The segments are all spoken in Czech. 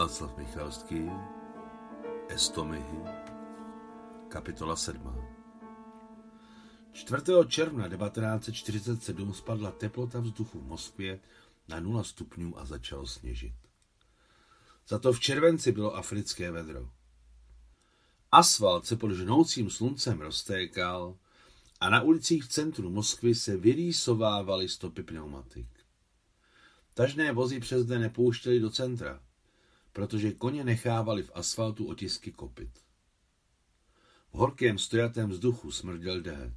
Václav Michalský, Estomihy, kapitola 7. 4. června 1947 spadla teplota vzduchu v Moskvě na 0 stupňů a začalo sněžit. Za to v červenci bylo africké vedro. Asfalt se pod žnoucím sluncem roztékal a na ulicích v centru Moskvy se vyrýsovávaly stopy pneumatik. Tažné vozy přes den nepouštěli do centra, protože koně nechávali v asfaltu otisky kopit. V horkém stojatém vzduchu smrděl dehet.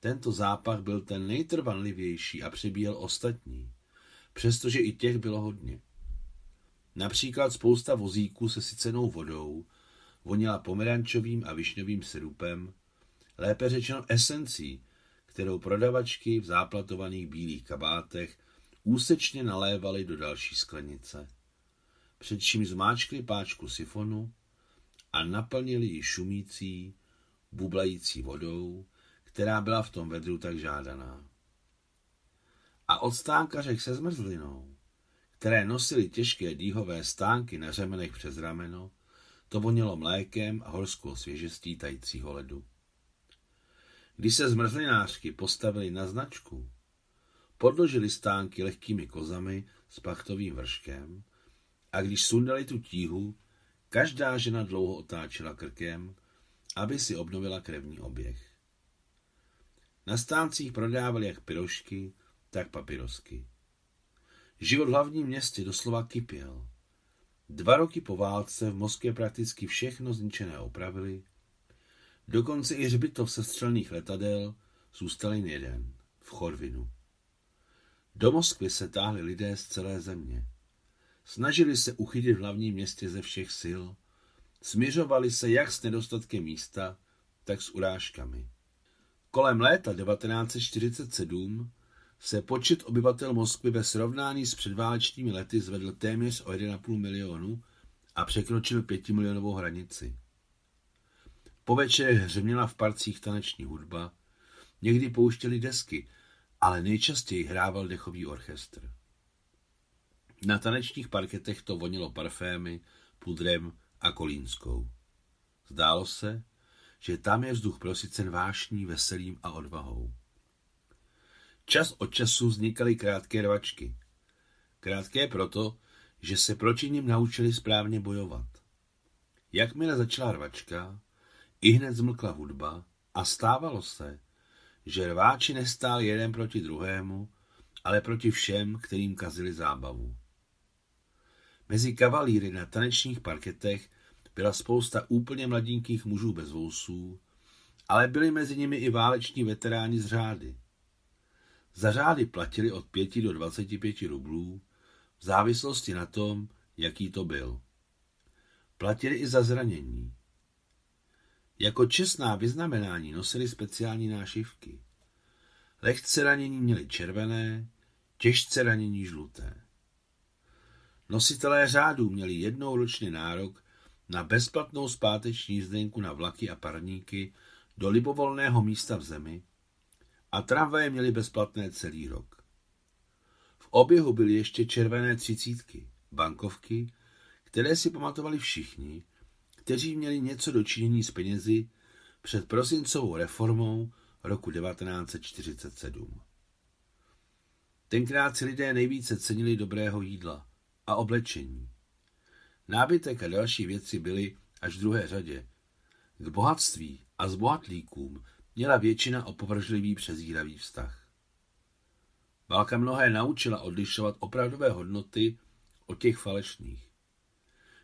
Tento zápach byl ten nejtrvanlivější a přebíjel ostatní, přestože i těch bylo hodně. Například spousta vozíků se sycenou vodou vonila pomerančovým a višňovým syrupem, lépe řečeno esencí, kterou prodavačky v záplatovaných bílých kabátech úsečně nalévaly do další sklenice. Před čím zmáčkli páčku sifonu a naplnili ji šumící, bublající vodou, která byla v tom vedru tak žádaná. A od stánkařek se zmrzlinou, které nosily těžké dýhové stánky na řemenech přes rameno, to vonělo mlékem a horskou svěžestí tajícího ledu. Když se zmrzlinářky postavili na značku, podložili stánky lehkými kozami s pachtovým vrškem a když sundali tu tíhu, každá žena dlouho otáčela krkem, aby si obnovila krevní oběh. Na stáncích prodávali jak pirošky, tak papirosky. Život v hlavním městě doslova kypěl. Dva roky po válce v Moskvě prakticky všechno zničené opravili, dokonce i hřbitov sestřelných letadel zůstal jen jeden, v Chorvinu. Do Moskvy se táhli lidé z celé země. Snažili se uchytit v hlavním městě ze všech sil, směřovali se jak s nedostatkem místa, tak s urážkami. Kolem léta 1947 se počet obyvatel Moskvy ve srovnání s předválečnými lety zvedl téměř o 1,5 milionu a překročil pětimilionovou hranici. Po večerech hřměla v parcích taneční hudba, někdy pouštěli desky, ale nejčastěji hrával dechový orchestr. Na tanečních parketech to vonilo parfémy, pudrem a kolínskou. Zdálo se, že tam je vzduch prosycen vášní, veselým a odvahou. Čas od času vznikaly krátké rvačky. Krátké proto, že se proti ním naučili správně bojovat. Jakmile začala rvačka, i hned zmlkla hudba a stávalo se, že rváči nestáli jeden proti druhému, ale proti všem, kterým kazili zábavu. Mezi kavalíry na tanečních parketech byla spousta úplně mladinkých mužů bez vousů, ale byli mezi nimi i váleční veteráni z řády. Za řády platili od 5 do 25 rublů, v závislosti na tom, jaký to byl. Platili i za zranění. Jako čestná vyznamenání nosili speciální nášivky. Lehce ranění měli červené, těžce ranění žluté. Nositelé řádů měli jednou ročně nárok na bezplatnou zpáteční jízdenku na vlaky a parníky do libovolného místa v zemi a tramvaje měli bezplatné celý rok. V oběhu byly ještě červené třicítky, bankovky, které si pamatovali všichni, kteří měli něco dočinění s penězi před prosincovou reformou roku 1947. Tenkrát si lidé nejvíce cenili dobrého jídla a oblečení. Nábytek a další věci byly až v druhé řadě. K bohatství a zbohatlíkům měla většina opovržlivý přezíravý vztah. Válka mnohé naučila odlišovat opravdové hodnoty od těch falešných.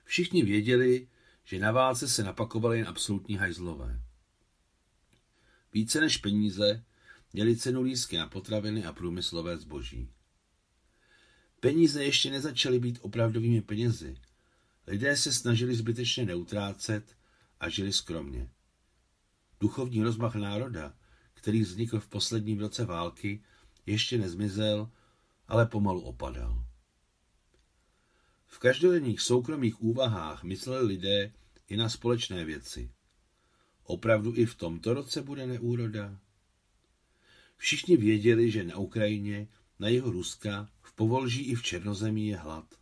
Všichni věděli, že na válce se napakovali jen absolutní hajzlové. Více než peníze měli cenu lísky na potraviny a průmyslové zboží. Peníze ještě nezačaly být opravdovými penězi. Lidé se snažili zbytečně neutrácet a žili skromně. Duchovní rozmach národa, který vznikl v posledním roce války, ještě nezmizel, ale pomalu opadal. V každodenních soukromých úvahách mysleli lidé i na společné věci. Opravdu i v tomto roce bude neúroda? Všichni věděli, že na Ukrajině, na jeho Ruska, Povolží i v Černozemí je hlad.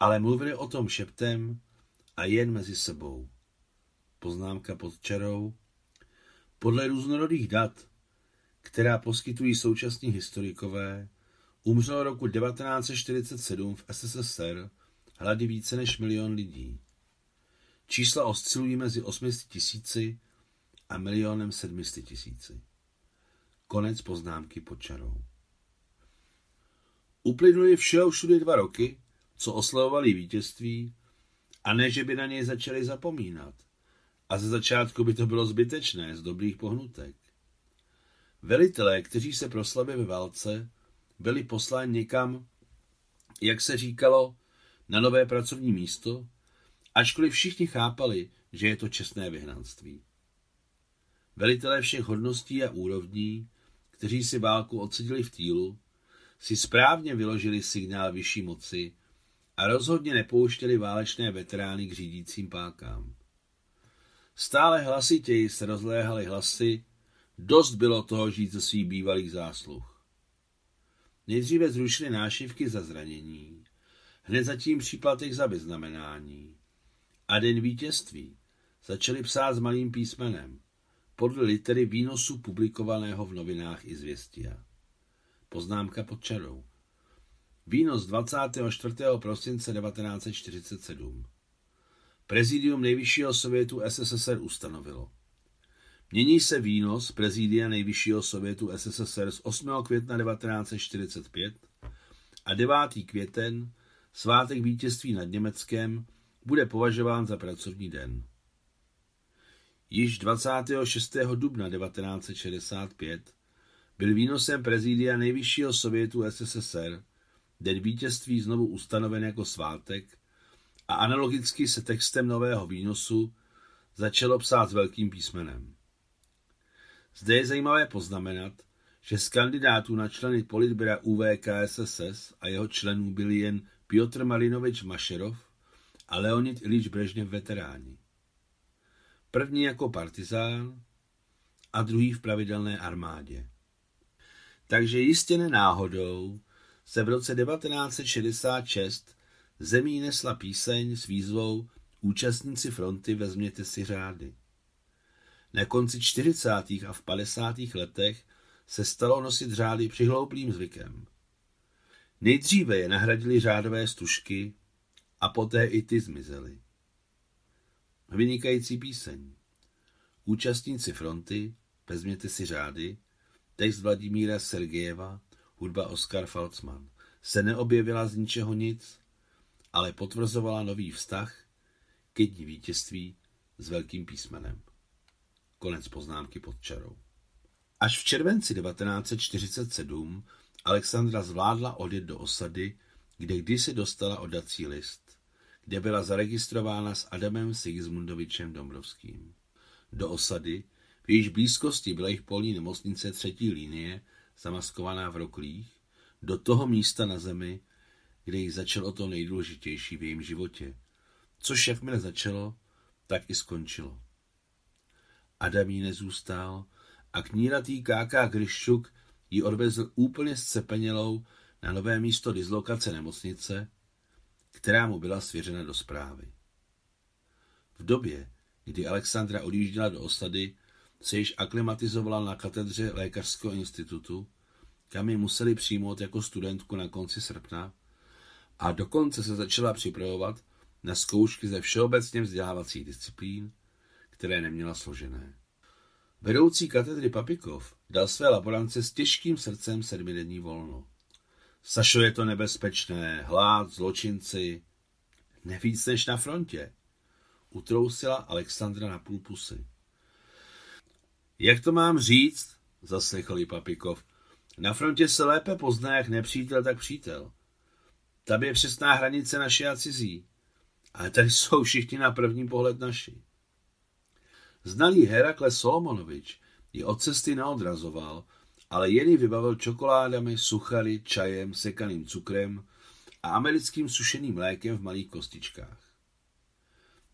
ale mluvili o tom šeptem a jen mezi sebou. Poznámka pod čarou. Podle různorodých dat, která poskytují současní historikové, umřelo roku 1947 v SSSR hlady více než milion lidí. Čísla oscilují mezi 800 tisíci a milionem 700 tisíci. Konec poznámky pod čarou. Uplynuli všeho všude dva roky, co oslavovali vítězství, a ne, že by na něj začali zapomínat. A ze začátku by to bylo zbytečné z dobrých pohnutek. Velitelé, kteří se proslavili ve válce, byli posláni někam, jak se říkalo, na nové pracovní místo, ačkoliv všichni chápali, že je to čestné vyhnanství. Velitelé všech hodností a úrovní, kteří si válku odsedili v týlu, si správně vyložili signál vyšší moci a rozhodně nepouštěli válečné veterány k řídícím pákám. Stále hlasitěji se rozléhaly hlasy, dost bylo toho žít ze svých bývalých zásluh. Nejdříve zrušili nášivky za zranění, hned zatím příplatek za vyznamenání a den vítězství začali psát s malým písmenem, podle litery výnosu publikovaného v novinách i zvěstia. Poznámka pod čarou. Výnos 24. prosince 1947. Prezidium Nejvyššího sovětu SSSR ustanovilo. Mění se výnos prezidia Nejvyššího sovětu SSSR z 8. května 1945 a 9. květen, svátek vítězství nad Německem, bude považován za pracovní den. Již 26. dubna 1965 byl výnosem prezidia Nejvyššího sovětu SSSR den vítězství znovu ustanoven jako svátek a analogicky se textem nového výnosu začalo psát s velkým písmenem. Zde je zajímavé poznamenat, že z kandidátů na členy politběra UVKSSS a jeho členů byli jen Piotr Malinovič Mašerov a Leonid Ilič Brežněv veteráni. První jako partizán a druhý v pravidelné armádě. Takže jistě nenáhodou se v roce 1966 zemí nesla píseň s výzvou Účastníci fronty vezměte si řády. Na konci 40. a v 50. letech se stalo nosit řády přihlouplým zvykem. Nejdříve je nahradili řádové stužky a poté i ty zmizely. Vynikající píseň. Účastníci fronty, vezměte si řády, text Vladimíra Sergejeva, hudba Oskar Falcman, se neobjevila z ničeho nic, ale potvrzovala nový vztah ke dní vítězství s velkým písmenem. Konec poznámky pod čarou. Až v červenci 1947 Alexandra zvládla odjet do osady, kde kdysi dostala odací list, kde byla zaregistrována s Adamem Sigismundovičem Dombrovským. Do osady, v jejíž blízkosti byla jich polní nemocnice třetí linie, zamaskovaná v roklích, do toho místa na zemi, kde jí začalo to nejdůležitější v jejím životě. Což jakmile začalo, tak i skončilo. Adam jí nezůstal a kníratý káká Gryščuk ji odvezl úplně scepenělou na nové místo dislokace nemocnice, která mu byla svěřena do zprávy. V době, kdy Alexandra odjížděla do osady, se již aklimatizovala na katedře Lékařského institutu, kam ji museli přijmout jako studentku na konci srpna a dokonce se začala připravovat na zkoušky ze všeobecně vzdělávacích disciplín, které neměla složené. Vedoucí katedry Papikov dal své laborance s těžkým srdcem sedmidenní volno. Sašo, je to nebezpečné, hlad, zločinci. Nevíc než na frontě. Utrousila Alexandra na půl pusy. Jak to mám říct? Zaslechl Papikov. Na frontě se lépe pozná jak nepřítel, tak přítel. Tam je přesná hranice naše a cizí. Ale tady jsou všichni na první pohled naši. Znalý Herakle Solomonovič ji od cesty neodrazoval, ale jen ji vybavil čokoládami, suchary, čajem, sekaným cukrem a americkým sušeným mlékem v malých kostičkách.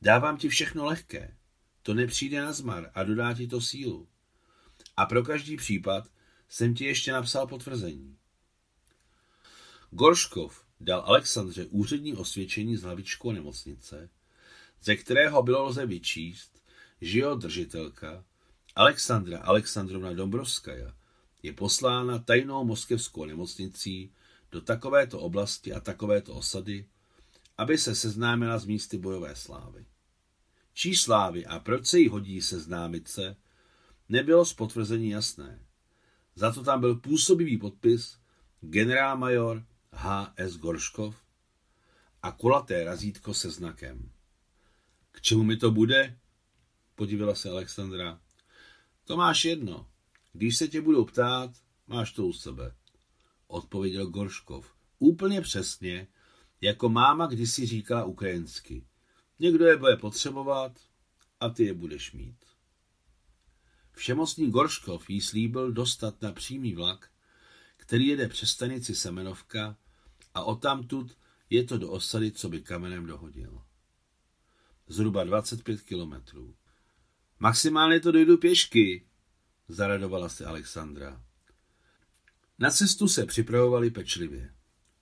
Dávám ti všechno lehké, to nepřijde na zmar a dodá ti to sílu. A pro každý případ jsem ti ještě napsal potvrzení. Gorškov, dal Alexandře úřední osvědčení z hlavičkou nemocnice, ze kterého bylo lze vyčíst, že jeho držitelka, Alexandra Alexandrovna Dombrovskaja, je poslána tajnou moskevskou nemocnicí do takovéto oblasti a takovéto osady, aby se seznámila s místy bojové slávy. Čí slávy a proč se jí hodí seznámit se, nebylo z potvrzení jasné. Za to tam byl působivý podpis generálmajor H.S. Gorškov a kulaté razítko se znakem. K čemu mi to bude? Podívila se Alexandra. To máš jedno. Když se tě budou ptát, máš to u sebe. Odpověděl Gorškov. Úplně přesně, jako máma kdysi říkala ukrajinsky. Někdo je bude potřebovat a ty je budeš mít. Všemocný Gorškov jí slíbil dostat na přímý vlak, který jede přes stanici Semenovka a odtamtud je to do osady, co by kamenem dohodil. Zhruba 25 kilometrů. Maximálně to dojdu pěšky, zaradovala se Alexandra. Na cestu se připravovali pečlivě.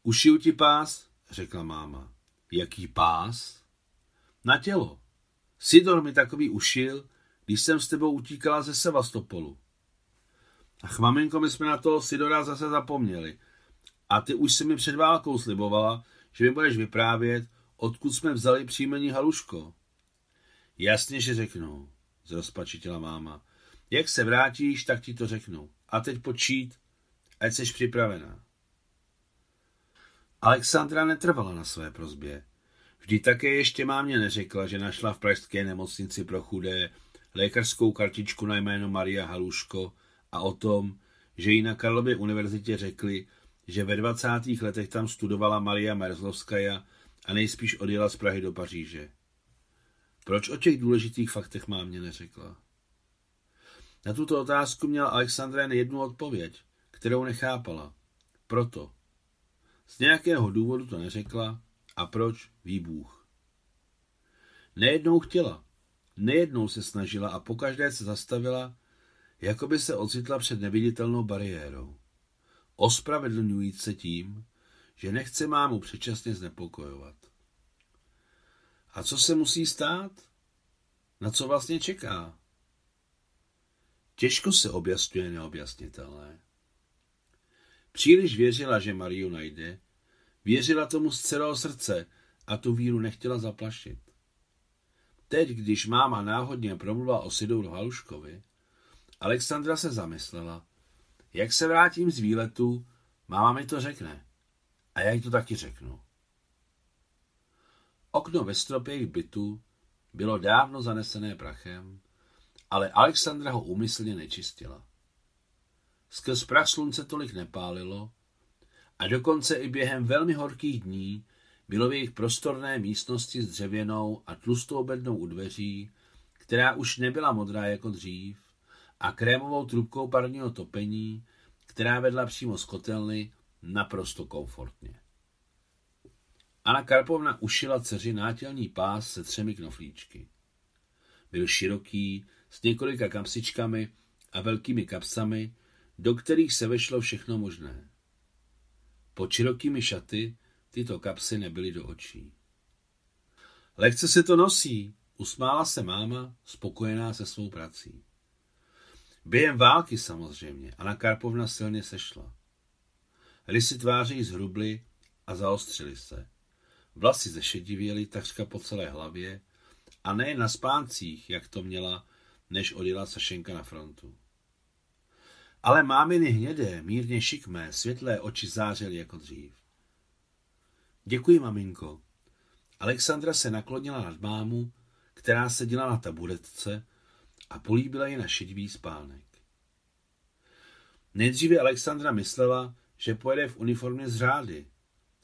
Ušiju ti pás, řekla máma. Jaký pás? Na tělo. Sidor mi takový ušil, když jsem s tebou utíkala ze Sevastopolu. Ach, maminko, my jsme na toho Sidora zase zapomněli. A ty už si mi před válkou slibovala, že mi budeš vyprávět, odkud jsme vzali příjmení Haluško. Jasně, že řeknu, zrozpačitila máma. Jak se vrátíš, tak ti to řeknu. A teď počít, ať jsi připravená. Alexandra netrvala na své prozbě. Vždy také ještě mámě neřekla, že našla v pražské nemocnici pro chudé lékařskou kartičku na jméno Maria Haluško a o tom, že jí na Karlově univerzitě řekli, že ve 20. letech tam studovala Maria Merzlovskaja a nejspíš odjela z Prahy do Paříže. Proč o těch důležitých faktech mámě neřekla? Na tuto otázku měla Alexandra jen jednu odpověď, kterou nechápala. Proto. Z nějakého důvodu to neřekla a proč ví Bůh. Nejednou chtěla, nejednou se snažila a pokaždé se zastavila, jako by se ocitla před neviditelnou bariérou. Ospravedlňujíc se tím, že nechce mámu předčasně znepokojovat. A co se musí stát? Na co vlastně čeká? Těžko se objasňuje neobjasnitelné. Příliš věřila, že Mariu najde, věřila tomu z celého srdce a tu víru nechtěla zaplašit. Teď, když máma náhodně promluvila o Sidouru Haluškovi, Alexandra se zamyslela, jak se vrátím z výletu, máma mi to řekne. A já jí to taky řeknu. Okno ve stropě jejich bytu bylo dávno zanesené prachem ale Alexandra ho úmyslně nečistila. Skrz prach slunce tolik nepálilo a dokonce i během velmi horkých dní bylo v jejich prostorné místnosti s dřevěnou a tlustou bednou u dveří, která už nebyla modrá jako dřív, a krémovou trubkou parního topení, která vedla přímo z kotelny, naprosto komfortně. Anna Karpovna ušila dceři nátělní pás se třemi knoflíčky. Byl široký, s několika kapsičkami a velkými kapsami, do kterých se vešlo všechno možné. Pod širokými šaty tyto kapsy nebyly do očí. Lehce se to nosí, usmála se máma, spokojená se svou prací. Během války samozřejmě Anna Karpovna silně sešla. Rysy tváře jí zhrubly a zaostřily se. Vlasy zešedivěly takřka po celé hlavě a ne na spáncích, jak to měla než odjela Sašenka na frontu. Ale máminy hnědé, mírně šikmé, světlé oči zářily jako dřív. Děkuji, maminko. Alexandra se naklonila nad mámu, která seděla na taburetce a políbila ji na šedivý spánek. Nejdříve Alexandra myslela, že pojede v uniformě z řády,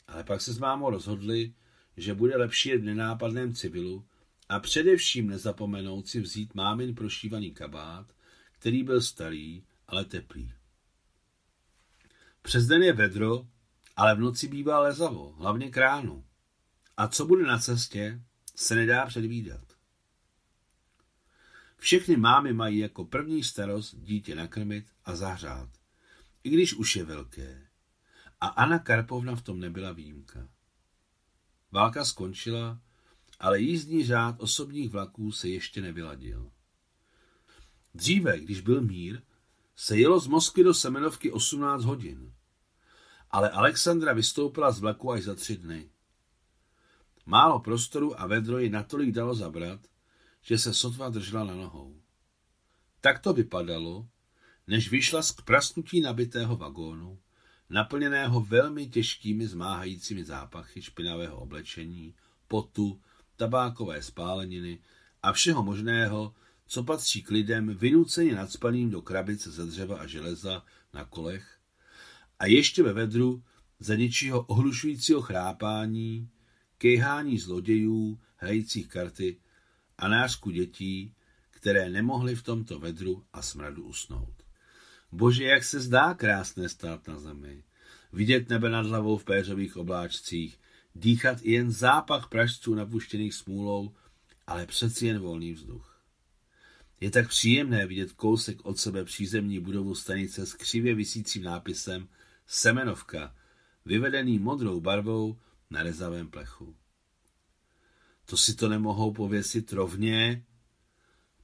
ale pak se s mámou rozhodli, že bude lepší jet v nenápadném civilu a především nezapomenout si vzít mámin prošívaný kabát, který byl starý, ale teplý. Přes den je vedro, ale v noci bývá lezavo, hlavně kránu. A co bude na cestě, se nedá předvídat. Všechny mámy mají jako první starost dítě nakrmit a zahřát, i když už je velké. A Anna Karpovna v tom nebyla výjimka. Válka skončila, ale jízdní řád osobních vlaků se ještě nevyladil. Dříve, když byl mír, se jelo z Moskvy do Semenovky 18 hodin. Ale Alexandra vystoupila z vlaku až za tři dny. Málo prostoru a vedro ji natolik dalo zabrat, že se sotva držela na nohou. Tak to vypadalo, než vyšla z prasnutí nabitého vagónu, naplněného velmi těžkými zmáhajícími zápachy špinavého oblečení, potu, tabákové spáleniny a všeho možného, co patří k lidem vynuceně nadspaným do krabice ze dřeva a železa na kolech a ještě ve vedru za něčího ohlušujícího chrápání, kejhání zlodějů, hrajících karty a nářku dětí, které nemohly v tomto vedru a smradu usnout. Bože, jak se zdá krásné stát na zemi. Vidět nebe nad hlavou v péřových obláčcích, dýchat i jen zápach pražců napuštěných smůlou, ale přeci jen volný vzduch. Je tak příjemné vidět kousek od sebe přízemní budovu stanice s křivě visícím nápisem Semenovka, vyvedený modrou barvou na rezavém plechu. To si to nemohou pověsit rovně?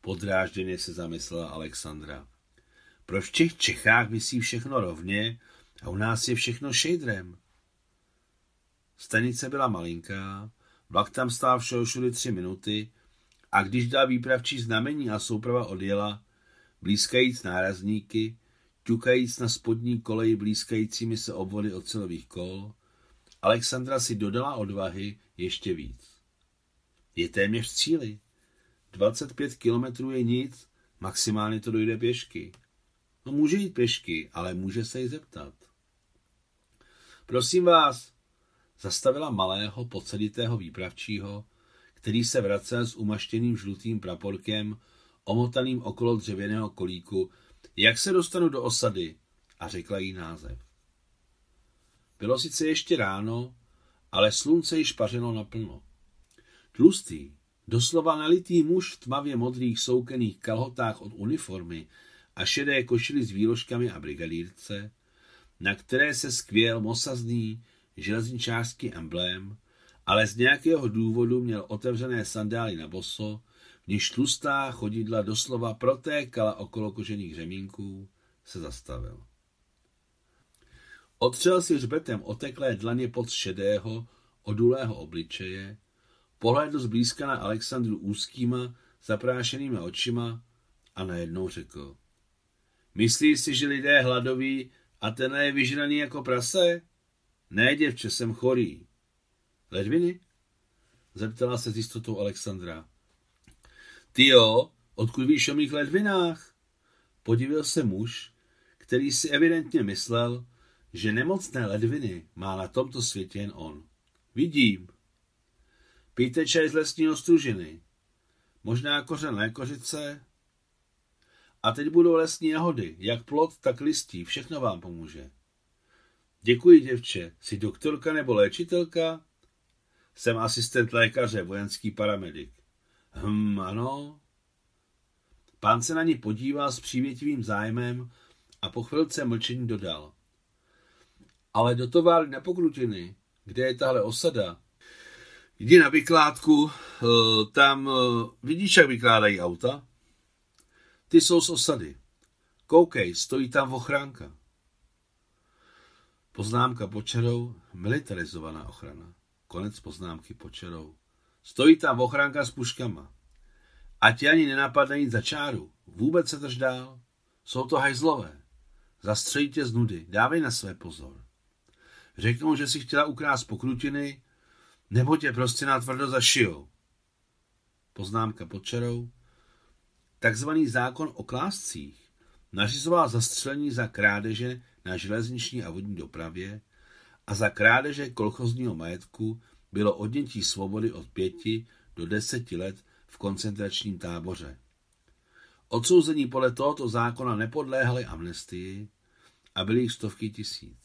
Podrážděně se zamyslela Alexandra. Proč v těch Čechách visí všechno rovně a u nás je všechno šejdrem? Stanice byla malinká, vlak tam stál všeho všude tři minuty a když dal výpravčí znamení a souprava odjela, blízkajíc nárazníky, ťukajíc na spodní koleji blízkajícími se obvody ocelových kol, Alexandra si dodala odvahy ještě víc. Je téměř cíli. 25 kilometrů je nic, maximálně to dojde pěšky. No může jít pěšky, ale může se jí zeptat. Prosím vás, zastavila malého, poceditého výpravčího, který se vracel s umaštěným žlutým praporkem, omotaným okolo dřevěného kolíku, jak se dostanu do osady, a řekla jí název. Bylo sice ještě ráno, ale slunce již pařilo naplno. Tlustý, doslova nalitý muž v tmavě modrých soukených kalhotách od uniformy a šedé košily s výložkami a brigadírce, na které se skvěl mosazný železničářský emblém, ale z nějakého důvodu měl otevřené sandály na boso, v níž tlustá chodidla doslova protékala okolo kožených řemínků, se zastavil. Otřel si hřbetem oteklé dlaně pod šedého, odulého obličeje, pohlédl zblízka na Alexandru úzkýma, zaprášenými očima a najednou řekl. Myslíš si, že lidé hladoví a ten je vyžraný jako prase? Ne, děvče, jsem chorý. Ledviny? Zeptala se s jistotou Alexandra. Ty jo, odkud víš o mých ledvinách? Podívil se muž, který si evidentně myslel, že nemocné ledviny má na tomto světě jen on. Vidím. Pijte čaj z lesní ostružiny. Možná kořen lékořice. A teď budou lesní jahody, jak plot, tak listí, všechno vám pomůže. Děkuji, děvče. Jsi doktorka nebo léčitelka? Jsem asistent lékaře, vojenský paramedik. Hm, ano. Pán se na ní podíval s přívětivým zájmem a po chvilce mlčení dodal. Ale do továrny na pokrutiny, kde je tahle osada, jdi na vykládku, eh, tam eh, vidíš, jak vykládají auta? Ty jsou z osady. Koukej, stojí tam ochránka. Poznámka počerou, militarizovaná ochrana. Konec poznámky počerou. Stojí tam ochránka s puškama. A ti ani nenapadne jít za čáru. Vůbec se drž dál. Jsou to hajzlové. Zastřejí tě z nudy. Dávej na své pozor. Řeknou, že si chtěla ukrást pokrutiny, nebo tě prostě tvrdo zašijou. Poznámka pod čarou. Takzvaný zákon o kláscích nařizoval zastřelení za krádeže na železniční a vodní dopravě a za krádeže kolchozního majetku bylo odnětí svobody od pěti do deseti let v koncentračním táboře. Odsouzení podle tohoto zákona nepodléhaly amnestii a byly jich stovky tisíc.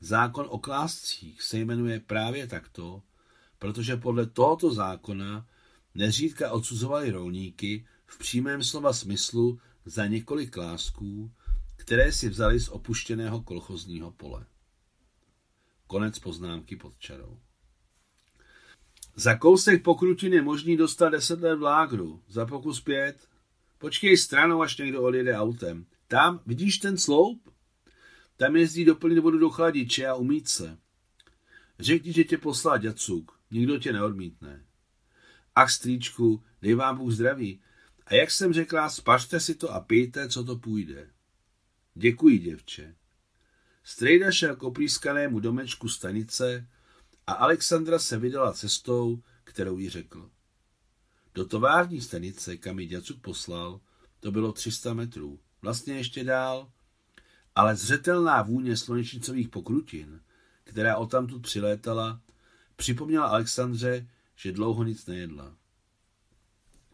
Zákon o kláscích se jmenuje právě takto, protože podle tohoto zákona nezřídka odsuzovali rolníky v přímém slova smyslu za několik klásků, které si vzali z opuštěného kolchozního pole. Konec poznámky pod čarou. Za kousek pokrutin je možný dostat deset let v lágru. Za pokus pět. Počkej stranou, až někdo odjede autem. Tam, vidíš ten sloup? Tam jezdí doplnit vodu do chladiče a umít se. Řekni, že tě poslal děcuk. Nikdo tě neodmítne. Ach, strýčku, dej vám Bůh zdraví. A jak jsem řekla, spařte si to a pijte, co to půjde. Děkuji, děvče. Strejda šel k oplískanému domečku stanice a Alexandra se vydala cestou, kterou jí řekl. Do tovární stanice, kam ji děcuk poslal, to bylo 300 metrů, vlastně ještě dál, ale zřetelná vůně slunečnicových pokrutin, která o tamtud přilétala, připomněla Alexandře, že dlouho nic nejedla.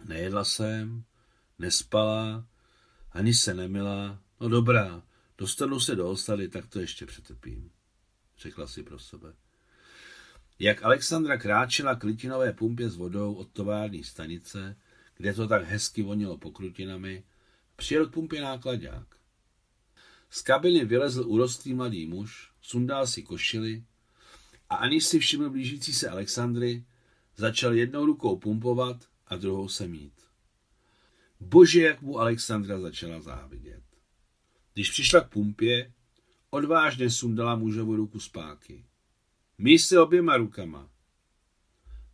Nejedla jsem, nespala, ani se nemila. No dobrá, dostanu se do osady, tak to ještě přetrpím, řekla si pro sebe. Jak Alexandra kráčela k litinové pumpě s vodou od tovární stanice, kde to tak hezky vonilo pokrutinami, přijel k pumpě nákladák. Z kabiny vylezl urostlý mladý muž, sundal si košily a aniž si všiml blížící se Alexandry, začal jednou rukou pumpovat a druhou se mít. Bože, jak mu Alexandra začala závidět. Když přišla k pumpě, odvážně sundala mužovu ruku zpátky. Míj se oběma rukama.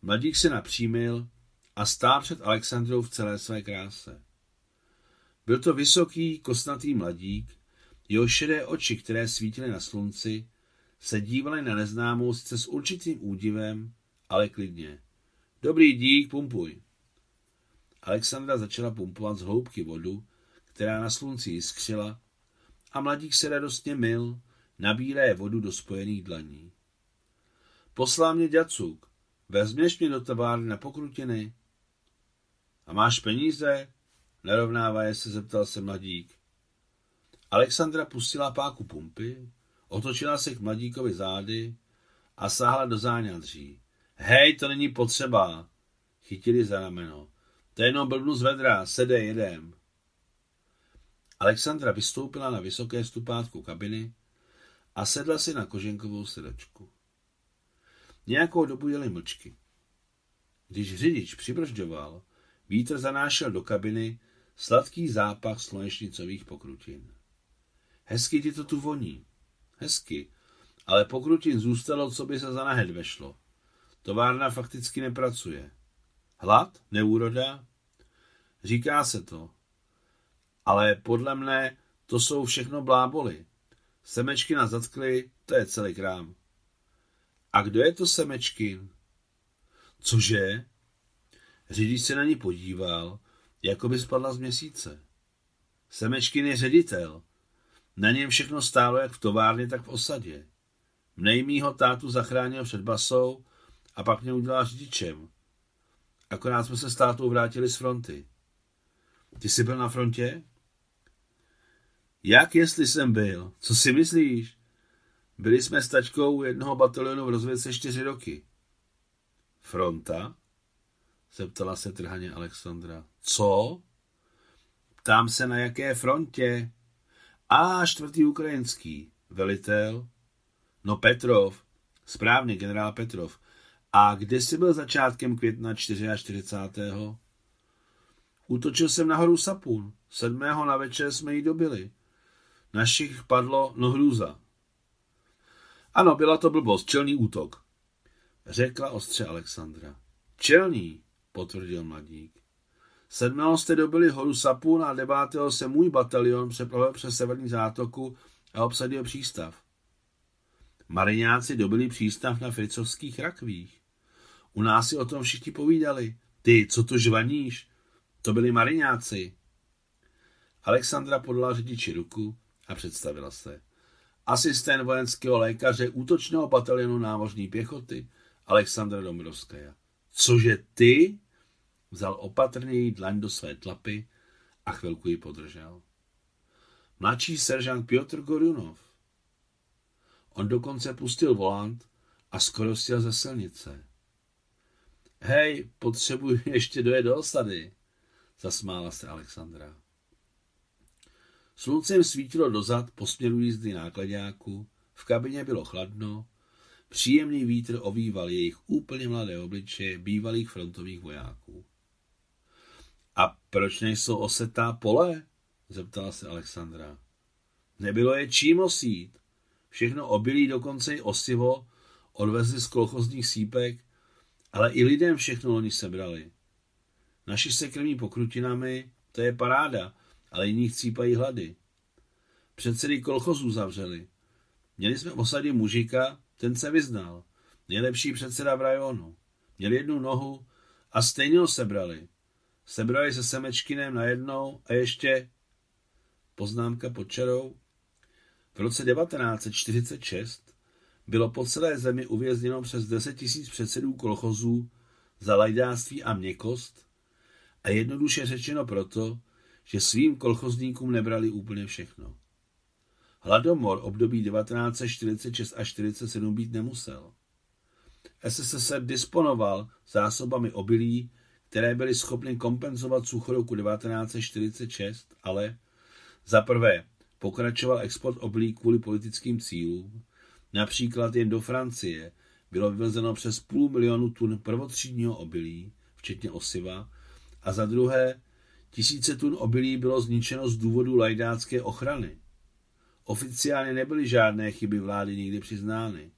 Mladík se napřímil a stál před Alexandrou v celé své kráse. Byl to vysoký, kosnatý mladík, jeho šedé oči, které svítily na slunci, se dívaly na neznámou sice s určitým údivem, ale klidně. Dobrý dík, pumpuj. Alexandra začala pumpovat z hloubky vodu, která na slunci jiskřila, a mladík se radostně mil, nabírá vodu do spojených dlaní. Poslá mě děcuk, vezměš mě do továrny na pokrutiny? A máš peníze? Nerovnává je se, zeptal se mladík. Alexandra pustila páku pumpy, otočila se k mladíkovi zády a sáhla do záňadří. Hej, to není potřeba. Chytili za rameno. To je jenom blbnu z vedra, sedej, jedem. Alexandra vystoupila na vysoké stupátku kabiny a sedla si na koženkovou sedačku. Nějakou dobu jeli mlčky. Když řidič přibržďoval, vítr zanášel do kabiny sladký zápach slunečnicových pokrutin. Hezky ti to tu voní. Hezky. Ale pokrutin zůstalo, co by se za nahed vešlo. Továrna fakticky nepracuje. Hlad? Neúroda? Říká se to. Ale podle mne to jsou všechno bláboli. Semečky na zatkly, to je celý krám. A kdo je to Semečkin? Cože? Řidič se na ní podíval, jako by spadla z měsíce. Semečkin je ředitel. Na něm všechno stálo jak v továrně, tak v osadě. Mnej mýho tátu zachránil před basou a pak mě udělal řidičem. Akorát jsme se s tátou vrátili z fronty. Ty jsi byl na frontě? Jak jestli jsem byl? Co si myslíš? Byli jsme s tačkou jednoho batalionu v rozvědce čtyři roky. Fronta? Zeptala se trhaně Alexandra. Co? Ptám se na jaké frontě. A čtvrtý ukrajinský. Velitel? No Petrov. Správně, generál Petrov. A kde jsi byl začátkem května 44. Útočil jsem na horu Sapun. Sedmého na večer jsme ji dobili. Našich padlo no hrůza. Ano, byla to blbost, čelný útok, řekla ostře Alexandra. Čelný, potvrdil mladík. Sedmého jste dobili horu Sapun a devátého se můj batalion přeplavil přes severní zátoku a obsadil přístav. Mariňáci dobili přístav na fricovských rakvích. U nás si o tom všichni povídali. Ty, co to žvaníš? To byli mariňáci. Alexandra podala řidiči ruku a představila se. Asistent vojenského lékaře útočného batalionu námořní pěchoty Alexandra Dombrovskaja. Cože ty? Vzal opatrně jí dlaň do své tlapy a chvilku ji podržel. Mladší seržant Piotr Gorunov. On dokonce pustil volant a skoro stěl ze silnice. Hej, potřebuji ještě dojet do osady, zasmála se Alexandra. Slunce jim svítilo dozad po směru jízdy nákladňáku, v kabině bylo chladno, Příjemný vítr ovýval jejich úplně mladé obličeje bývalých frontových vojáků. A proč nejsou osetá pole? zeptala se Alexandra. Nebylo je čím osít. Všechno obilí, dokonce i osivo, odvezli z kolchozních sípek, ale i lidem všechno oni sebrali. Naši se krmí pokrutinami, to je paráda, ale jiní chcípají hlady. Předsedy kolchozů zavřeli. Měli jsme v osadě mužika, ten se vyznal. Nejlepší předseda v rajonu. Měl jednu nohu a stejně ho sebrali. Sebrali se Semečkinem najednou a ještě poznámka pod čarou. V roce 1946 bylo po celé zemi uvězněno přes 10 tisíc předsedů kolchozů za lajdáctví a měkost a jednoduše řečeno proto, že svým kolchozníkům nebrali úplně všechno. Hladomor období 1946 až 1947 být nemusel. SSSR disponoval zásobami obilí, které byly schopny kompenzovat sucho roku 1946, ale za prvé pokračoval export obilí kvůli politickým cílům, například jen do Francie bylo vyvezeno přes půl milionu tun prvotřídního obilí, včetně osiva, a za druhé tisíce tun obilí bylo zničeno z důvodu lajdácké ochrany. Oficiálně nebyly žádné chyby vlády nikdy přiznány.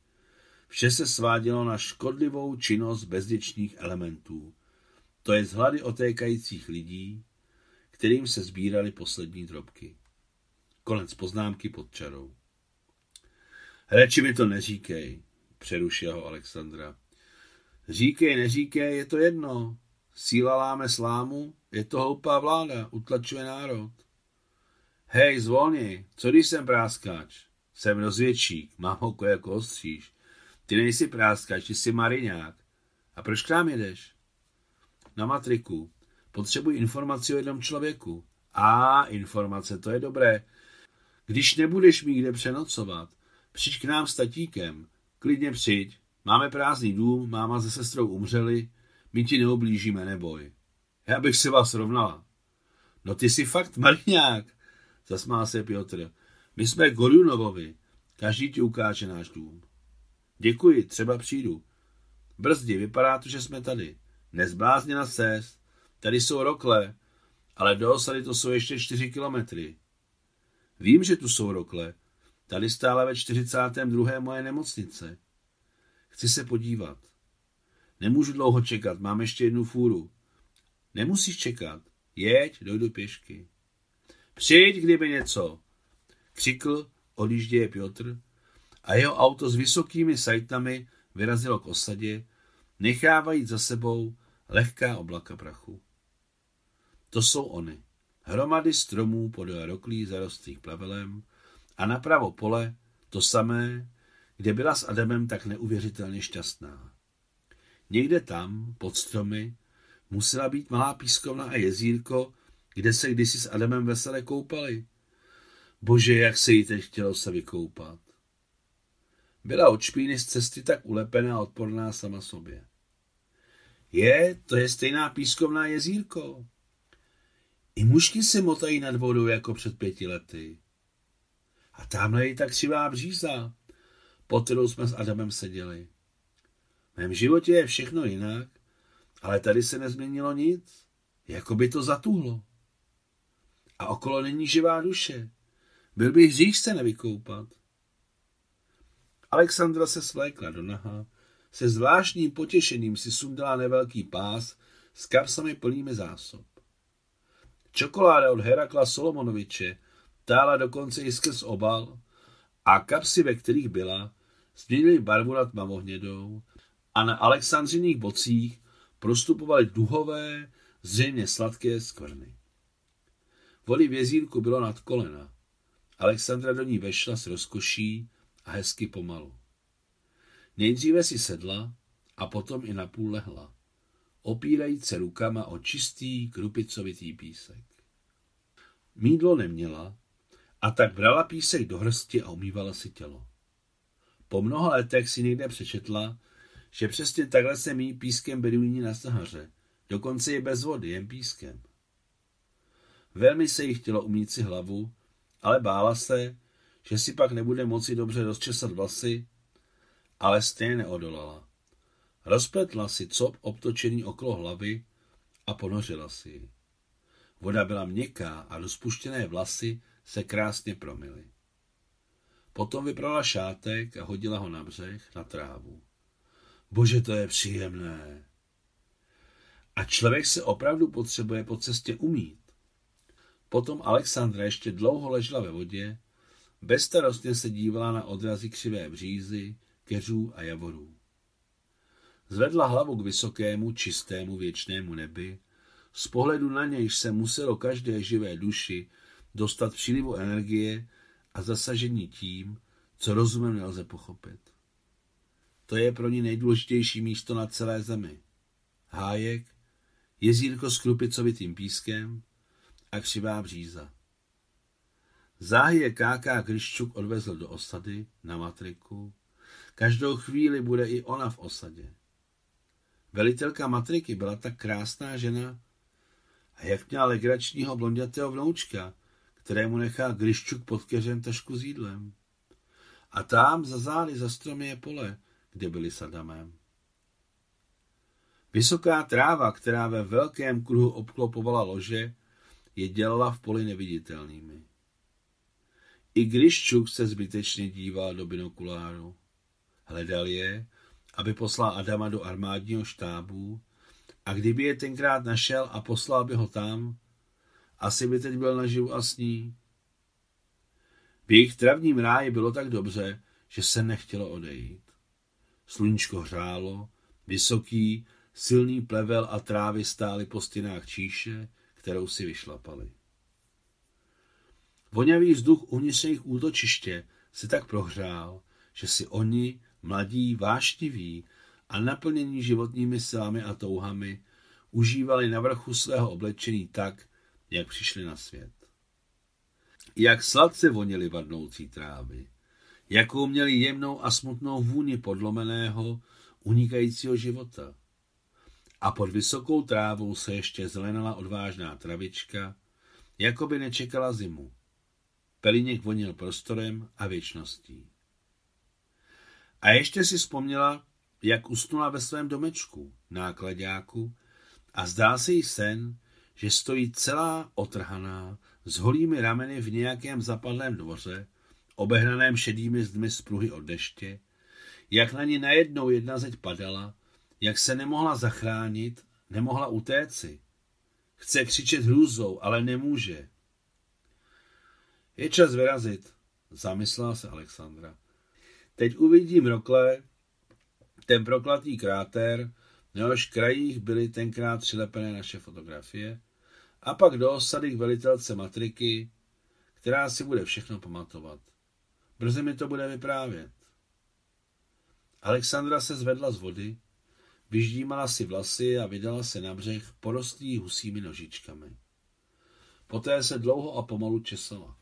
Vše se svádělo na škodlivou činnost bezděčných elementů, to je z hlady otékajících lidí, kterým se sbíraly poslední drobky. Konec poznámky pod čarou. Reči mi to neříkej, přerušil ho Alexandra. Říkej, neříkej, je to jedno. Síla láme slámu, je to hloupá vláda, utlačuje národ. Hej, zvolni, co když jsem práskáč? Jsem rozvědčík, mám oko jako ostříž. Ty nejsi práskáč, ty jsi mariňák. A proč k nám jedeš? Na matriku. Potřebuji informaci o jednom člověku. A, informace, to je dobré. Když nebudeš mít kde přenocovat, přijď k nám s tatíkem. Klidně přijď. Máme prázdný dům, máma se sestrou umřeli, my ti neoblížíme, neboj. Já bych si vás rovnala. No ty jsi fakt marňák, zasmál se Piotr. My jsme Gorjunovovi. Každý ti ukáže náš dům. Děkuji, třeba přijdu. Brzdi, vypadá to, že jsme tady. Nezblázněna ses. Tady jsou rokle, ale do osady to jsou ještě čtyři kilometry. Vím, že tu jsou rokle. Tady stále ve 42. moje nemocnice. Chci se podívat. Nemůžu dlouho čekat, mám ještě jednu fůru. Nemusíš čekat. Jeď, dojdu pěšky. Přijď, kdyby něco. Křikl, odjížděje Piotr a jeho auto s vysokými sajtami vyrazilo k osadě, nechávají za sebou lehká oblaka prachu. To jsou oni. Hromady stromů podél roklí zarostlých plevelem a napravo pole to samé, kde byla s Adamem tak neuvěřitelně šťastná. Někde tam, pod stromy, musela být malá pískovna a jezírko, kde se kdysi s Adamem veselé koupali. Bože, jak se jí teď chtělo se vykoupat. Byla od špíny z cesty tak ulepená a odporná sama sobě. Je, to je stejná pískovná jezírko. I mužky se motají nad vodou jako před pěti lety. A tamhle je tak křivá bříza, po kterou jsme s Adamem seděli. V mém životě je všechno jinak, ale tady se nezměnilo nic. Jako by to zatuhlo. A okolo není živá duše. Byl bych hřích se nevykoupat. Alexandra se svlékla do naha, se zvláštním potěšením si sundala nevelký pás s kapsami plnými zásob. Čokoláda od Herakla Solomonoviče tála dokonce i skrz obal a kapsy, ve kterých byla, změnily barvu na tmavohnědou a na alexandřiných bocích prostupovaly duhové, zřejmě sladké skvrny. Vody v jezírku bylo nad kolena. Alexandra do ní vešla s rozkoší a hezky pomalu. Nejdříve si sedla a potom i napůl lehla, opírajíc se rukama o čistý, krupicovitý písek. Mídlo neměla a tak brala písek do hrsti a umývala si tělo. Po mnoha letech si někde přečetla, že přesně takhle se mí pískem beduíni na Sahaře, dokonce je bez vody, jen pískem. Velmi se jí chtělo umít si hlavu, ale bála se, že si pak nebude moci dobře rozčesat vlasy ale stejně neodolala. Rozpletla si cop obtočený okolo hlavy a ponořila si ji. Voda byla měkká a rozpuštěné vlasy se krásně promily. Potom vyprala šátek a hodila ho na břeh, na trávu. Bože, to je příjemné. A člověk se opravdu potřebuje po cestě umít. Potom Alexandra ještě dlouho ležela ve vodě, bezstarostně se dívala na odrazy křivé břízy, keřů a javorů. Zvedla hlavu k vysokému, čistému, věčnému nebi, z pohledu na nějž se muselo každé živé duši dostat přílivu energie a zasažení tím, co rozumem nelze pochopit. To je pro ní nejdůležitější místo na celé zemi. Hájek, jezírko s krupicovitým pískem a křivá bříza. Záhy je Káká Kryščuk odvezl do osady na matriku. Každou chvíli bude i ona v osadě. Velitelka matriky byla tak krásná žena, a jak měla legračního blondětého vnoučka, kterému nechá Gryščuk pod keřem tašku s jídlem. A tam za zády za stromy je pole, kde byli s Adamem. Vysoká tráva, která ve velkém kruhu obklopovala lože, je dělala v poli neviditelnými. I Gryščuk se zbytečně díval do binokuláru. Hledal je, aby poslal Adama do armádního štábu a kdyby je tenkrát našel a poslal by ho tam, asi by teď byl naživu a sní. V jejich travním ráji bylo tak dobře, že se nechtělo odejít. Sluníčko hřálo, vysoký, silný plevel a trávy stály po stěnách číše, kterou si vyšlapali. Vonavý vzduch uvnitř jejich útočiště se tak prohřál, že si oni, mladí, vášniví a naplnění životními silami a touhami, užívali na vrchu svého oblečení tak, jak přišli na svět. Jak sladce vonily vadnoucí trávy, jakou měli jemnou a smutnou vůni podlomeného, unikajícího života. A pod vysokou trávou se ještě zelenala odvážná travička, jako by nečekala zimu. Peliněk vonil prostorem a věčností. A ještě si vzpomněla, jak usnula ve svém domečku, nákladáku, a zdá se jí sen, že stojí celá otrhaná, s holými rameny v nějakém zapadlém dvoře, obehnaném šedými zdmi z pruhy od deště, jak na ní najednou jedna zeď padala, jak se nemohla zachránit, nemohla utéci. Chce křičet hrůzou, ale nemůže. Je čas vyrazit, zamyslela se Alexandra. Teď uvidím rokle, ten proklatý kráter, na jehož krajích byly tenkrát přilepené naše fotografie, a pak do osady k velitelce matriky, která si bude všechno pamatovat. Brzy mi to bude vyprávět. Alexandra se zvedla z vody, vyždímala si vlasy a vydala se na břeh porostlý husími nožičkami. Poté se dlouho a pomalu česala.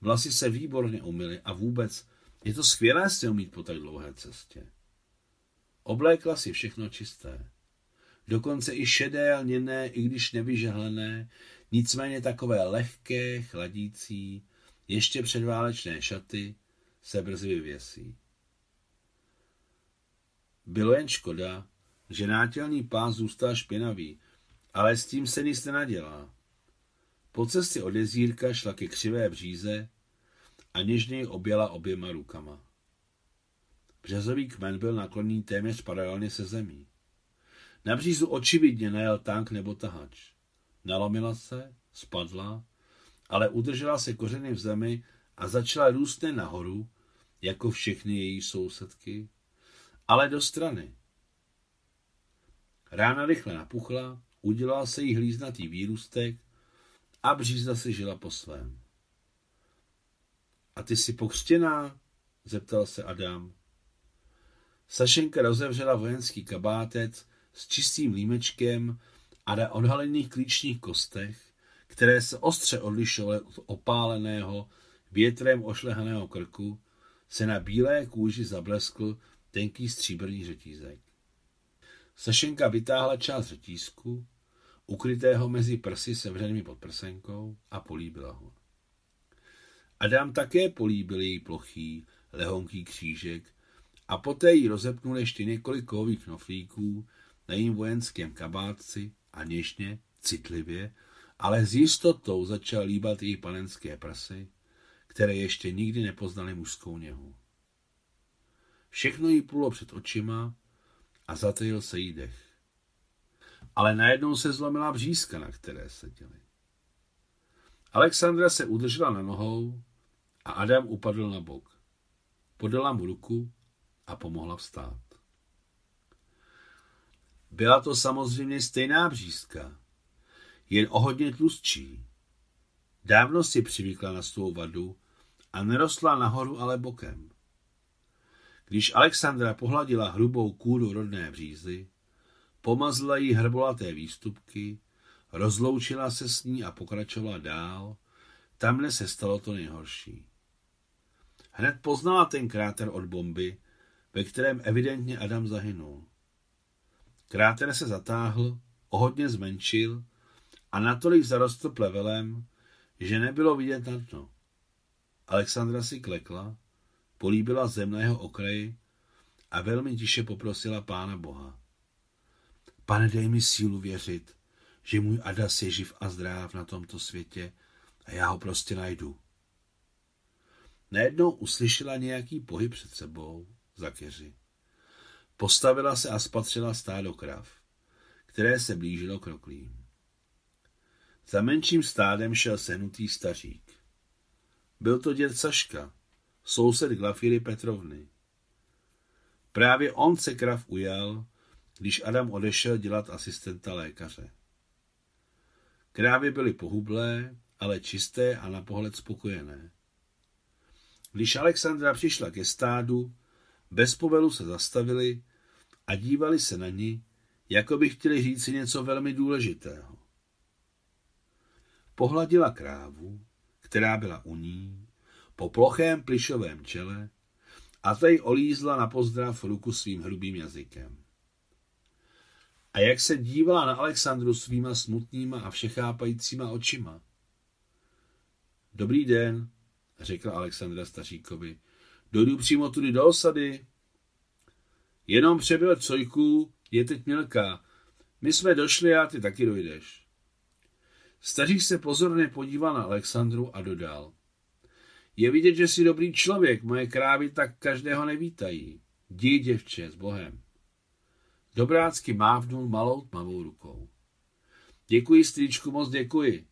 Vlasy se výborně umyly a vůbec je to skvělé si umít po tak dlouhé cestě. Oblékla si všechno čisté. Dokonce i šedé, lněné, i když nevyžehlené, nicméně takové lehké, chladící, ještě předválečné šaty se brzy vyvěsí. Bylo jen škoda, že nátělný pás zůstal špinavý, ale s tím se nic nenadělá. Po cestě od jezírka šla ke křivé bříze a něžně objela oběma rukama. Březový kmen byl nakloněný téměř paralelně se zemí. Na břízu očividně nejel tank nebo tahač. Nalomila se, spadla, ale udržela se kořeny v zemi a začala růst ne nahoru, jako všechny její sousedky, ale do strany. Rána rychle napuchla, udělal se jí hlíznatý výrůstek a břízda si žila po svém. A ty jsi pokřtěná? zeptal se Adam. Sašenka rozevřela vojenský kabátec s čistým límečkem a na odhalených klíčních kostech, které se ostře odlišovaly od opáleného, větrem ošlehaného krku, se na bílé kůži zableskl tenký stříbrný řetízek. Sašenka vytáhla část řetízku, ukrytého mezi prsy sevřenými pod prsenkou a políbila ho. Adam také políbil její plochý, lehonký křížek a poté jí rozepnul ještě několik kovových knoflíků na jím vojenském kabátci a něžně, citlivě, ale s jistotou začal líbat její panenské prasy, které ještě nikdy nepoznali mužskou něhu. Všechno jí plulo před očima a zatajil se jí dech. Ale najednou se zlomila břízka, na které seděli. Alexandra se udržela na nohou a Adam upadl na bok. Podala mu ruku a pomohla vstát. Byla to samozřejmě stejná břízka, jen o hodně tlustší. Dávno si přivykla na svou vadu a nerostla nahoru, ale bokem. Když Alexandra pohladila hrubou kůru rodné břízy, pomazla jí hrbolaté výstupky, rozloučila se s ní a pokračovala dál, tamhle se stalo to nejhorší. Hned poznala ten kráter od bomby, ve kterém evidentně Adam zahynul. Kráter se zatáhl, ohodně zmenšil a natolik zarostl plevelem, že nebylo vidět na dno. Alexandra si klekla, políbila zem na jeho okraji a velmi tiše poprosila pána Boha. Pane, dej mi sílu věřit, že můj Adas je živ a zdrav na tomto světě a já ho prostě najdu. Najednou uslyšela nějaký pohyb před sebou za keři. Postavila se a spatřila stádo krav, které se blížilo k roklím. Za menším stádem šel sehnutý stařík. Byl to děd Saška, soused Glafíry Petrovny. Právě on se krav ujal, když Adam odešel dělat asistenta lékaře. Krávy byly pohublé, ale čisté a na pohled spokojené. Když Alexandra přišla ke stádu, bez povelu se zastavili a dívali se na ní, jako by chtěli říci něco velmi důležitého. Pohladila krávu, která byla u ní, po plochém plišovém čele a tej olízla na pozdrav ruku svým hrubým jazykem. A jak se dívala na Alexandru svýma smutnýma a všechápajícíma očima. Dobrý den, řekla Alexandra staříkovi. Dojdu přímo tudy do osady. Jenom přebyl cojku, je teď mělká. My jsme došli a ty taky dojdeš. Stařík se pozorně podíval na Alexandru a dodal. Je vidět, že jsi dobrý člověk, moje krávy tak každého nevítají. Dí, děvče, s Bohem. Dobrácky mávnul malou tmavou rukou. Děkuji, strýčku, moc děkuji.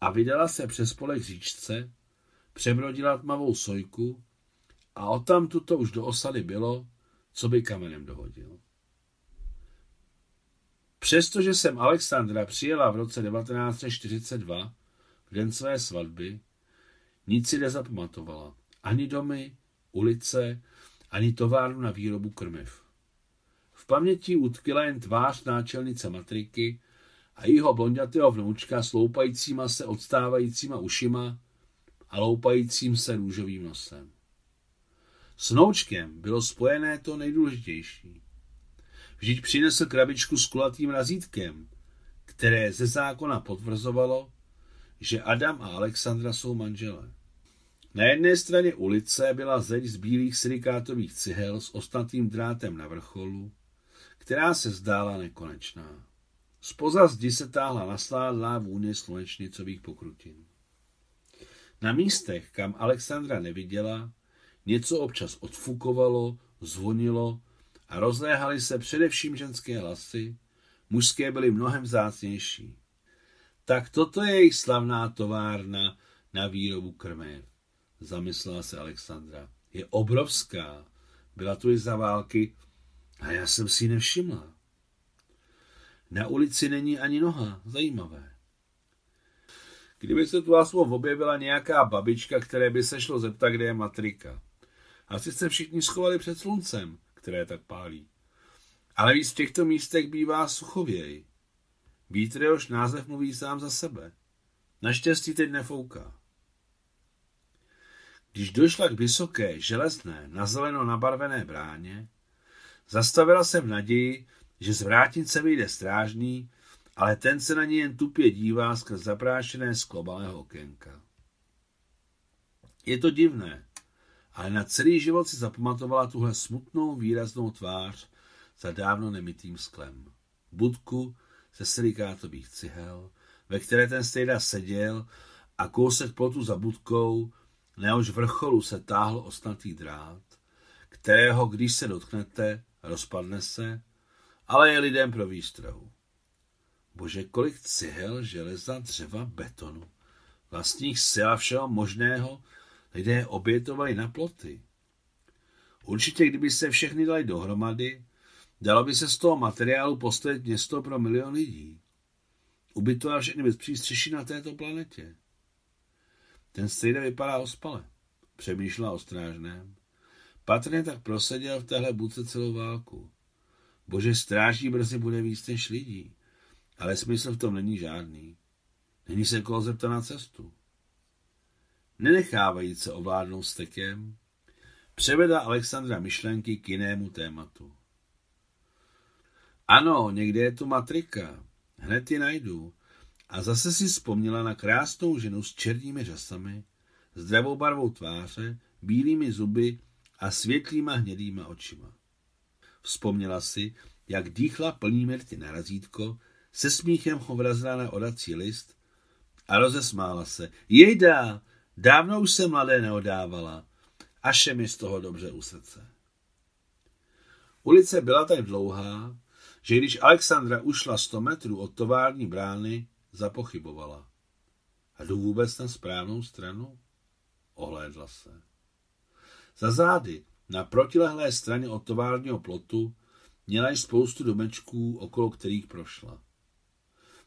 A vydala se přes pole k říčce, přebrodila tmavou sojku a odtam tuto už do osady bylo, co by kamenem dohodil. Přestože jsem Alexandra přijela v roce 1942, v den své svatby, nic si nezapamatovala. Ani domy, ulice, ani továrnu na výrobu krmiv. V paměti utkila jen tvář náčelnice matriky a jeho blondětého vnoučka s loupajícíma se odstávajícíma ušima a loupajícím se růžovým nosem. S vnoučkem bylo spojené to nejdůležitější. Vždyť přinesl krabičku s kulatým razítkem, které ze zákona potvrzovalo, že Adam a Alexandra jsou manželé. Na jedné straně ulice byla zeď z bílých silikátových cihel s ostatým drátem na vrcholu, která se zdála nekonečná. Spoza zdi se táhla nasládlá vůně slunečnicových pokrutin. Na místech, kam Alexandra neviděla, něco občas odfukovalo, zvonilo a rozléhaly se především ženské hlasy, mužské byly mnohem vzácnější. Tak toto je jejich slavná továrna na výrobu krmiv, zamyslela se Alexandra. Je obrovská, byla tu i za války a já jsem si ji nevšimla. Na ulici není ani noha, zajímavé. Kdyby se tu aspoň objevila nějaká babička, které by se šlo zeptat, kde je matrika. Asi se všichni schovali před sluncem, které tak pálí. Ale víc v těchto místech bývá suchověj. Vítr jehož název mluví sám za sebe. Naštěstí teď nefouká. Když došla k vysoké, železné, na zeleno nabarvené bráně, zastavila se v naději, že z vrátnice vyjde strážný, ale ten se na ní jen tupě dívá skrz zaprášené sklo malého okénka. Je to divné, ale na celý život si zapamatovala tuhle smutnou, výraznou tvář za dávno nemitým sklem. Budku ze silikátových cihel, ve které ten stejda seděl a kousek plotu za budkou, na jehož vrcholu se táhl osnatý drát, kterého, když se dotknete, rozpadne se, ale je lidem pro výstrahu. Bože, kolik cihel, železa, dřeva, betonu, vlastních sil a všeho možného lidé obětovali na ploty. Určitě, kdyby se všechny dali dohromady, dalo by se z toho materiálu postavit město pro milion lidí. Ubytovat všechny bez přístřeší na této planetě. Ten strejda vypadá ospale. Přemýšlela o strážném. Patrně tak proseděl v téhle budce celou válku. Bože, stráží brzy bude víc než lidí. Ale smysl v tom není žádný. Není se koho zeptat na cestu. Nenechávají se ovládnout stekem, převeda Alexandra myšlenky k jinému tématu. Ano, někde je tu matrika. Hned ji najdu. A zase si vzpomněla na krásnou ženu s černými řasami, zdravou barvou tváře, bílými zuby a světlýma hnědýma očima. Vzpomněla si, jak dýchla plný mrtě na razítko, se smíchem ho vrazila na odací list a rozesmála se. Jejda, dávno už se mladé neodávala, až je mi z toho dobře u srdce. Ulice byla tak dlouhá, že když Alexandra ušla sto metrů od tovární brány, zapochybovala. A jdu vůbec na správnou stranu? Ohlédla se. Za zády, na protilehlé straně od továrního plotu, měla již spoustu domečků, okolo kterých prošla.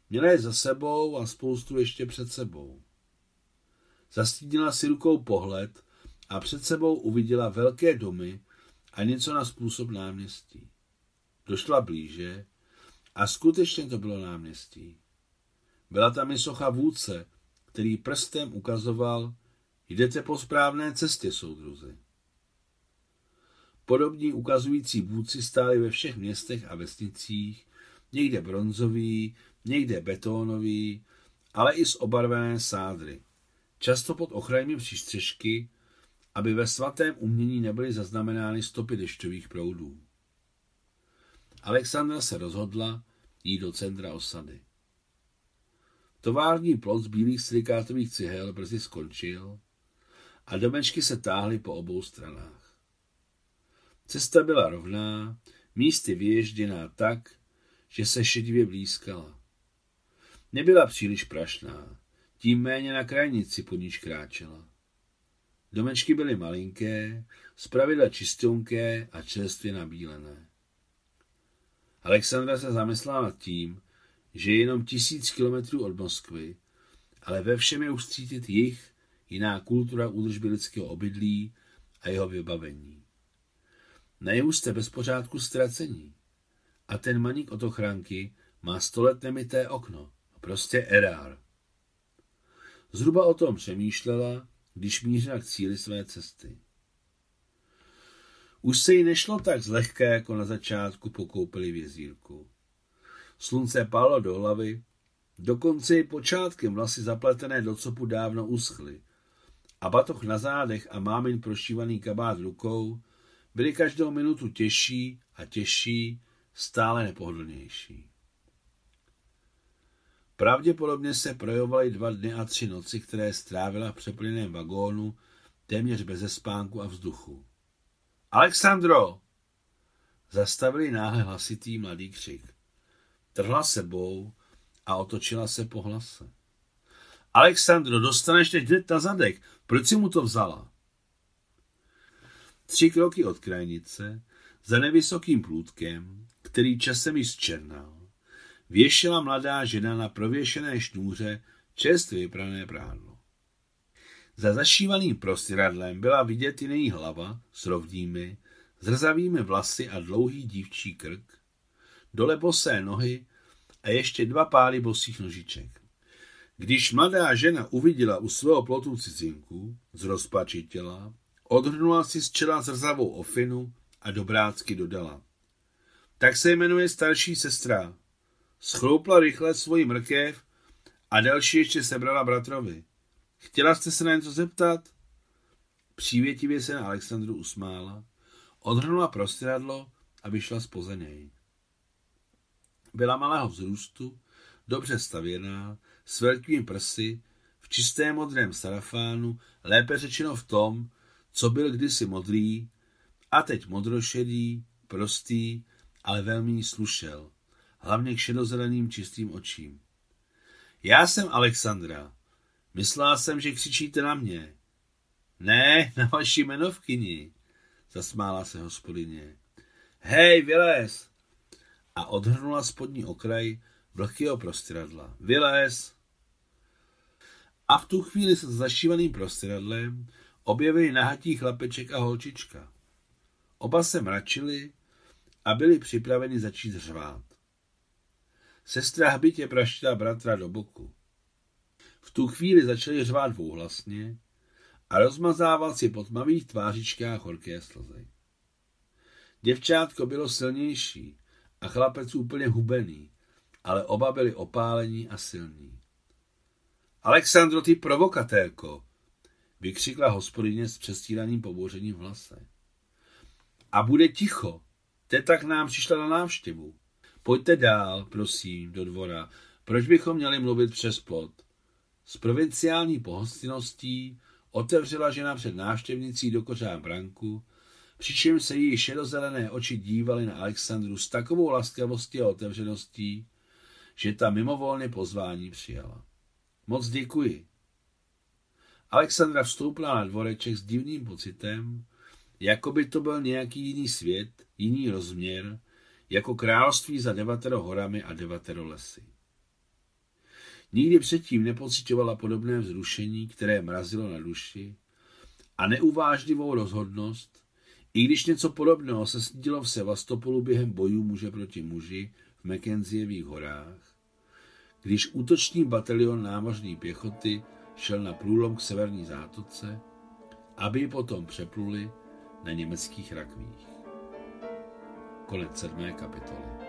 Měla je za sebou a spoustu ještě před sebou. Zastínila si rukou pohled a před sebou uviděla velké domy a něco na způsob náměstí. Došla blíže a skutečně to bylo náměstí. Byla tam i socha vůdce, který prstem ukazoval, jdete po správné cestě, soudruzi. Podobní ukazující vůdci stáli ve všech městech a vesnicích, někde bronzový, někde betónový, ale i z obarvené sádry. Často pod ochrannými přístřežky, aby ve svatém umění nebyly zaznamenány stopy dešťových proudů. Alexandra se rozhodla jít do centra osady. Tovární plot z bílých silikátových cihel brzy skončil a domečky se táhly po obou stranách. Cesta byla rovná, místy vyježděná tak, že se šedivě blízkala. Nebyla příliš prašná, tím méně na krajnici po níž kráčela. Domečky byly malinké, zpravidla čistonké a čerstvě nabílené. Alexandra se zamyslela nad tím, že je jenom tisíc kilometrů od Moskvy, ale ve všem je už cítit jich, jiná kultura údržby lidského obydlí a jeho vybavení. Na jihu jste bez pořádku ztracení. A ten maník od ochránky má sto let nemité okno. Prostě erár. Zhruba o tom přemýšlela, když mířila k cíli své cesty. Už se jí nešlo tak zlehké, jako na začátku pokoupili v jezírku. Slunce pálo do hlavy, dokonce i počátkem vlasy zapletené do copu dávno uschly a batoh na zádech a mámin prošívaný kabát rukou byly každou minutu těžší a těžší, stále nepohodlnější. Pravděpodobně se projevovaly dva dny a tři noci, které strávila v přeplněném vagónu, téměř bez spánku a vzduchu. Alexandro! Zastavili náhle hlasitý mladý křik. Trhla sebou a otočila se po hlase. Alexandro, dostaneš teď hned na zadek. Proč si mu to vzala? Tři kroky od krajnice, za nevysokým plůtkem, který časem již zčernal, věšela mladá žena na prověšené šnůře čest vyprané prádlo. Za zašívaným prostěradlem byla vidět i její hlava s rovnými, zrzavými vlasy a dlouhý dívčí krk, dole bosé nohy a ještě dva pály bosých nožiček. Když mladá žena uviděla u svého plotu cizinku, zrozpačitila, odhrnula si z čela zrzavou ofinu a dobrácky dodala. Tak se jmenuje starší sestra. Schloupla rychle svoji mrkev a další ještě sebrala bratrovi. Chtěla jste se na něco zeptat? Přívětivě se na Alexandru usmála, odhrnula prostradlo a vyšla spoza něj. Byla malého vzrůstu, dobře stavěná, s velkými prsy, v čistém modrém sarafánu, lépe řečeno v tom, co byl kdysi modrý, a teď modrošedý, prostý, ale velmi slušel, hlavně k šedozeleným čistým očím. Já jsem Alexandra. Myslela jsem, že křičíte na mě. Ne, na vaši jmenovkyni, zasmála se hospodyně. Hej, vylez! A odhrnula spodní okraj vlhkého prostradla. Vylez! A v tu chvíli se zašívaným prostradlem objevili nahatí chlapeček a holčička. Oba se mračili a byli připraveni začít řvát. Sestra hbitě praštila bratra do boku. V tu chvíli začali řvát dvouhlasně a rozmazával si po tmavých tvářičkách horké slzy. Děvčátko bylo silnější a chlapec úplně hubený, ale oba byli opálení a silní. Alexandro, ty provokatérko, vykřikla hospodyně s přestíraným pobouřením v hlase. A bude ticho, teta k nám přišla na návštěvu. Pojďte dál, prosím, do dvora. Proč bychom měli mluvit přes plot? S provinciální pohostinností otevřela žena před návštěvnicí do kořán branku, přičemž se její šedozelené oči dívaly na Alexandru s takovou laskavostí a otevřeností, že ta mimovolně pozvání přijala. Moc děkuji. Alexandra vstoupila na dvoreček s divným pocitem, jako by to byl nějaký jiný svět, jiný rozměr, jako království za devatero horami a devatero lesy. Nikdy předtím nepocitovala podobné vzrušení, které mrazilo na duši, a neuvážlivou rozhodnost, i když něco podobného se snídilo v Sevastopolu během bojů muže proti muži v Mackenzievých horách, když útoční batalion námořní pěchoty šel na průlom k severní zátoce, aby potom přepluli na německých rakvích. Konec sedmé kapitoly.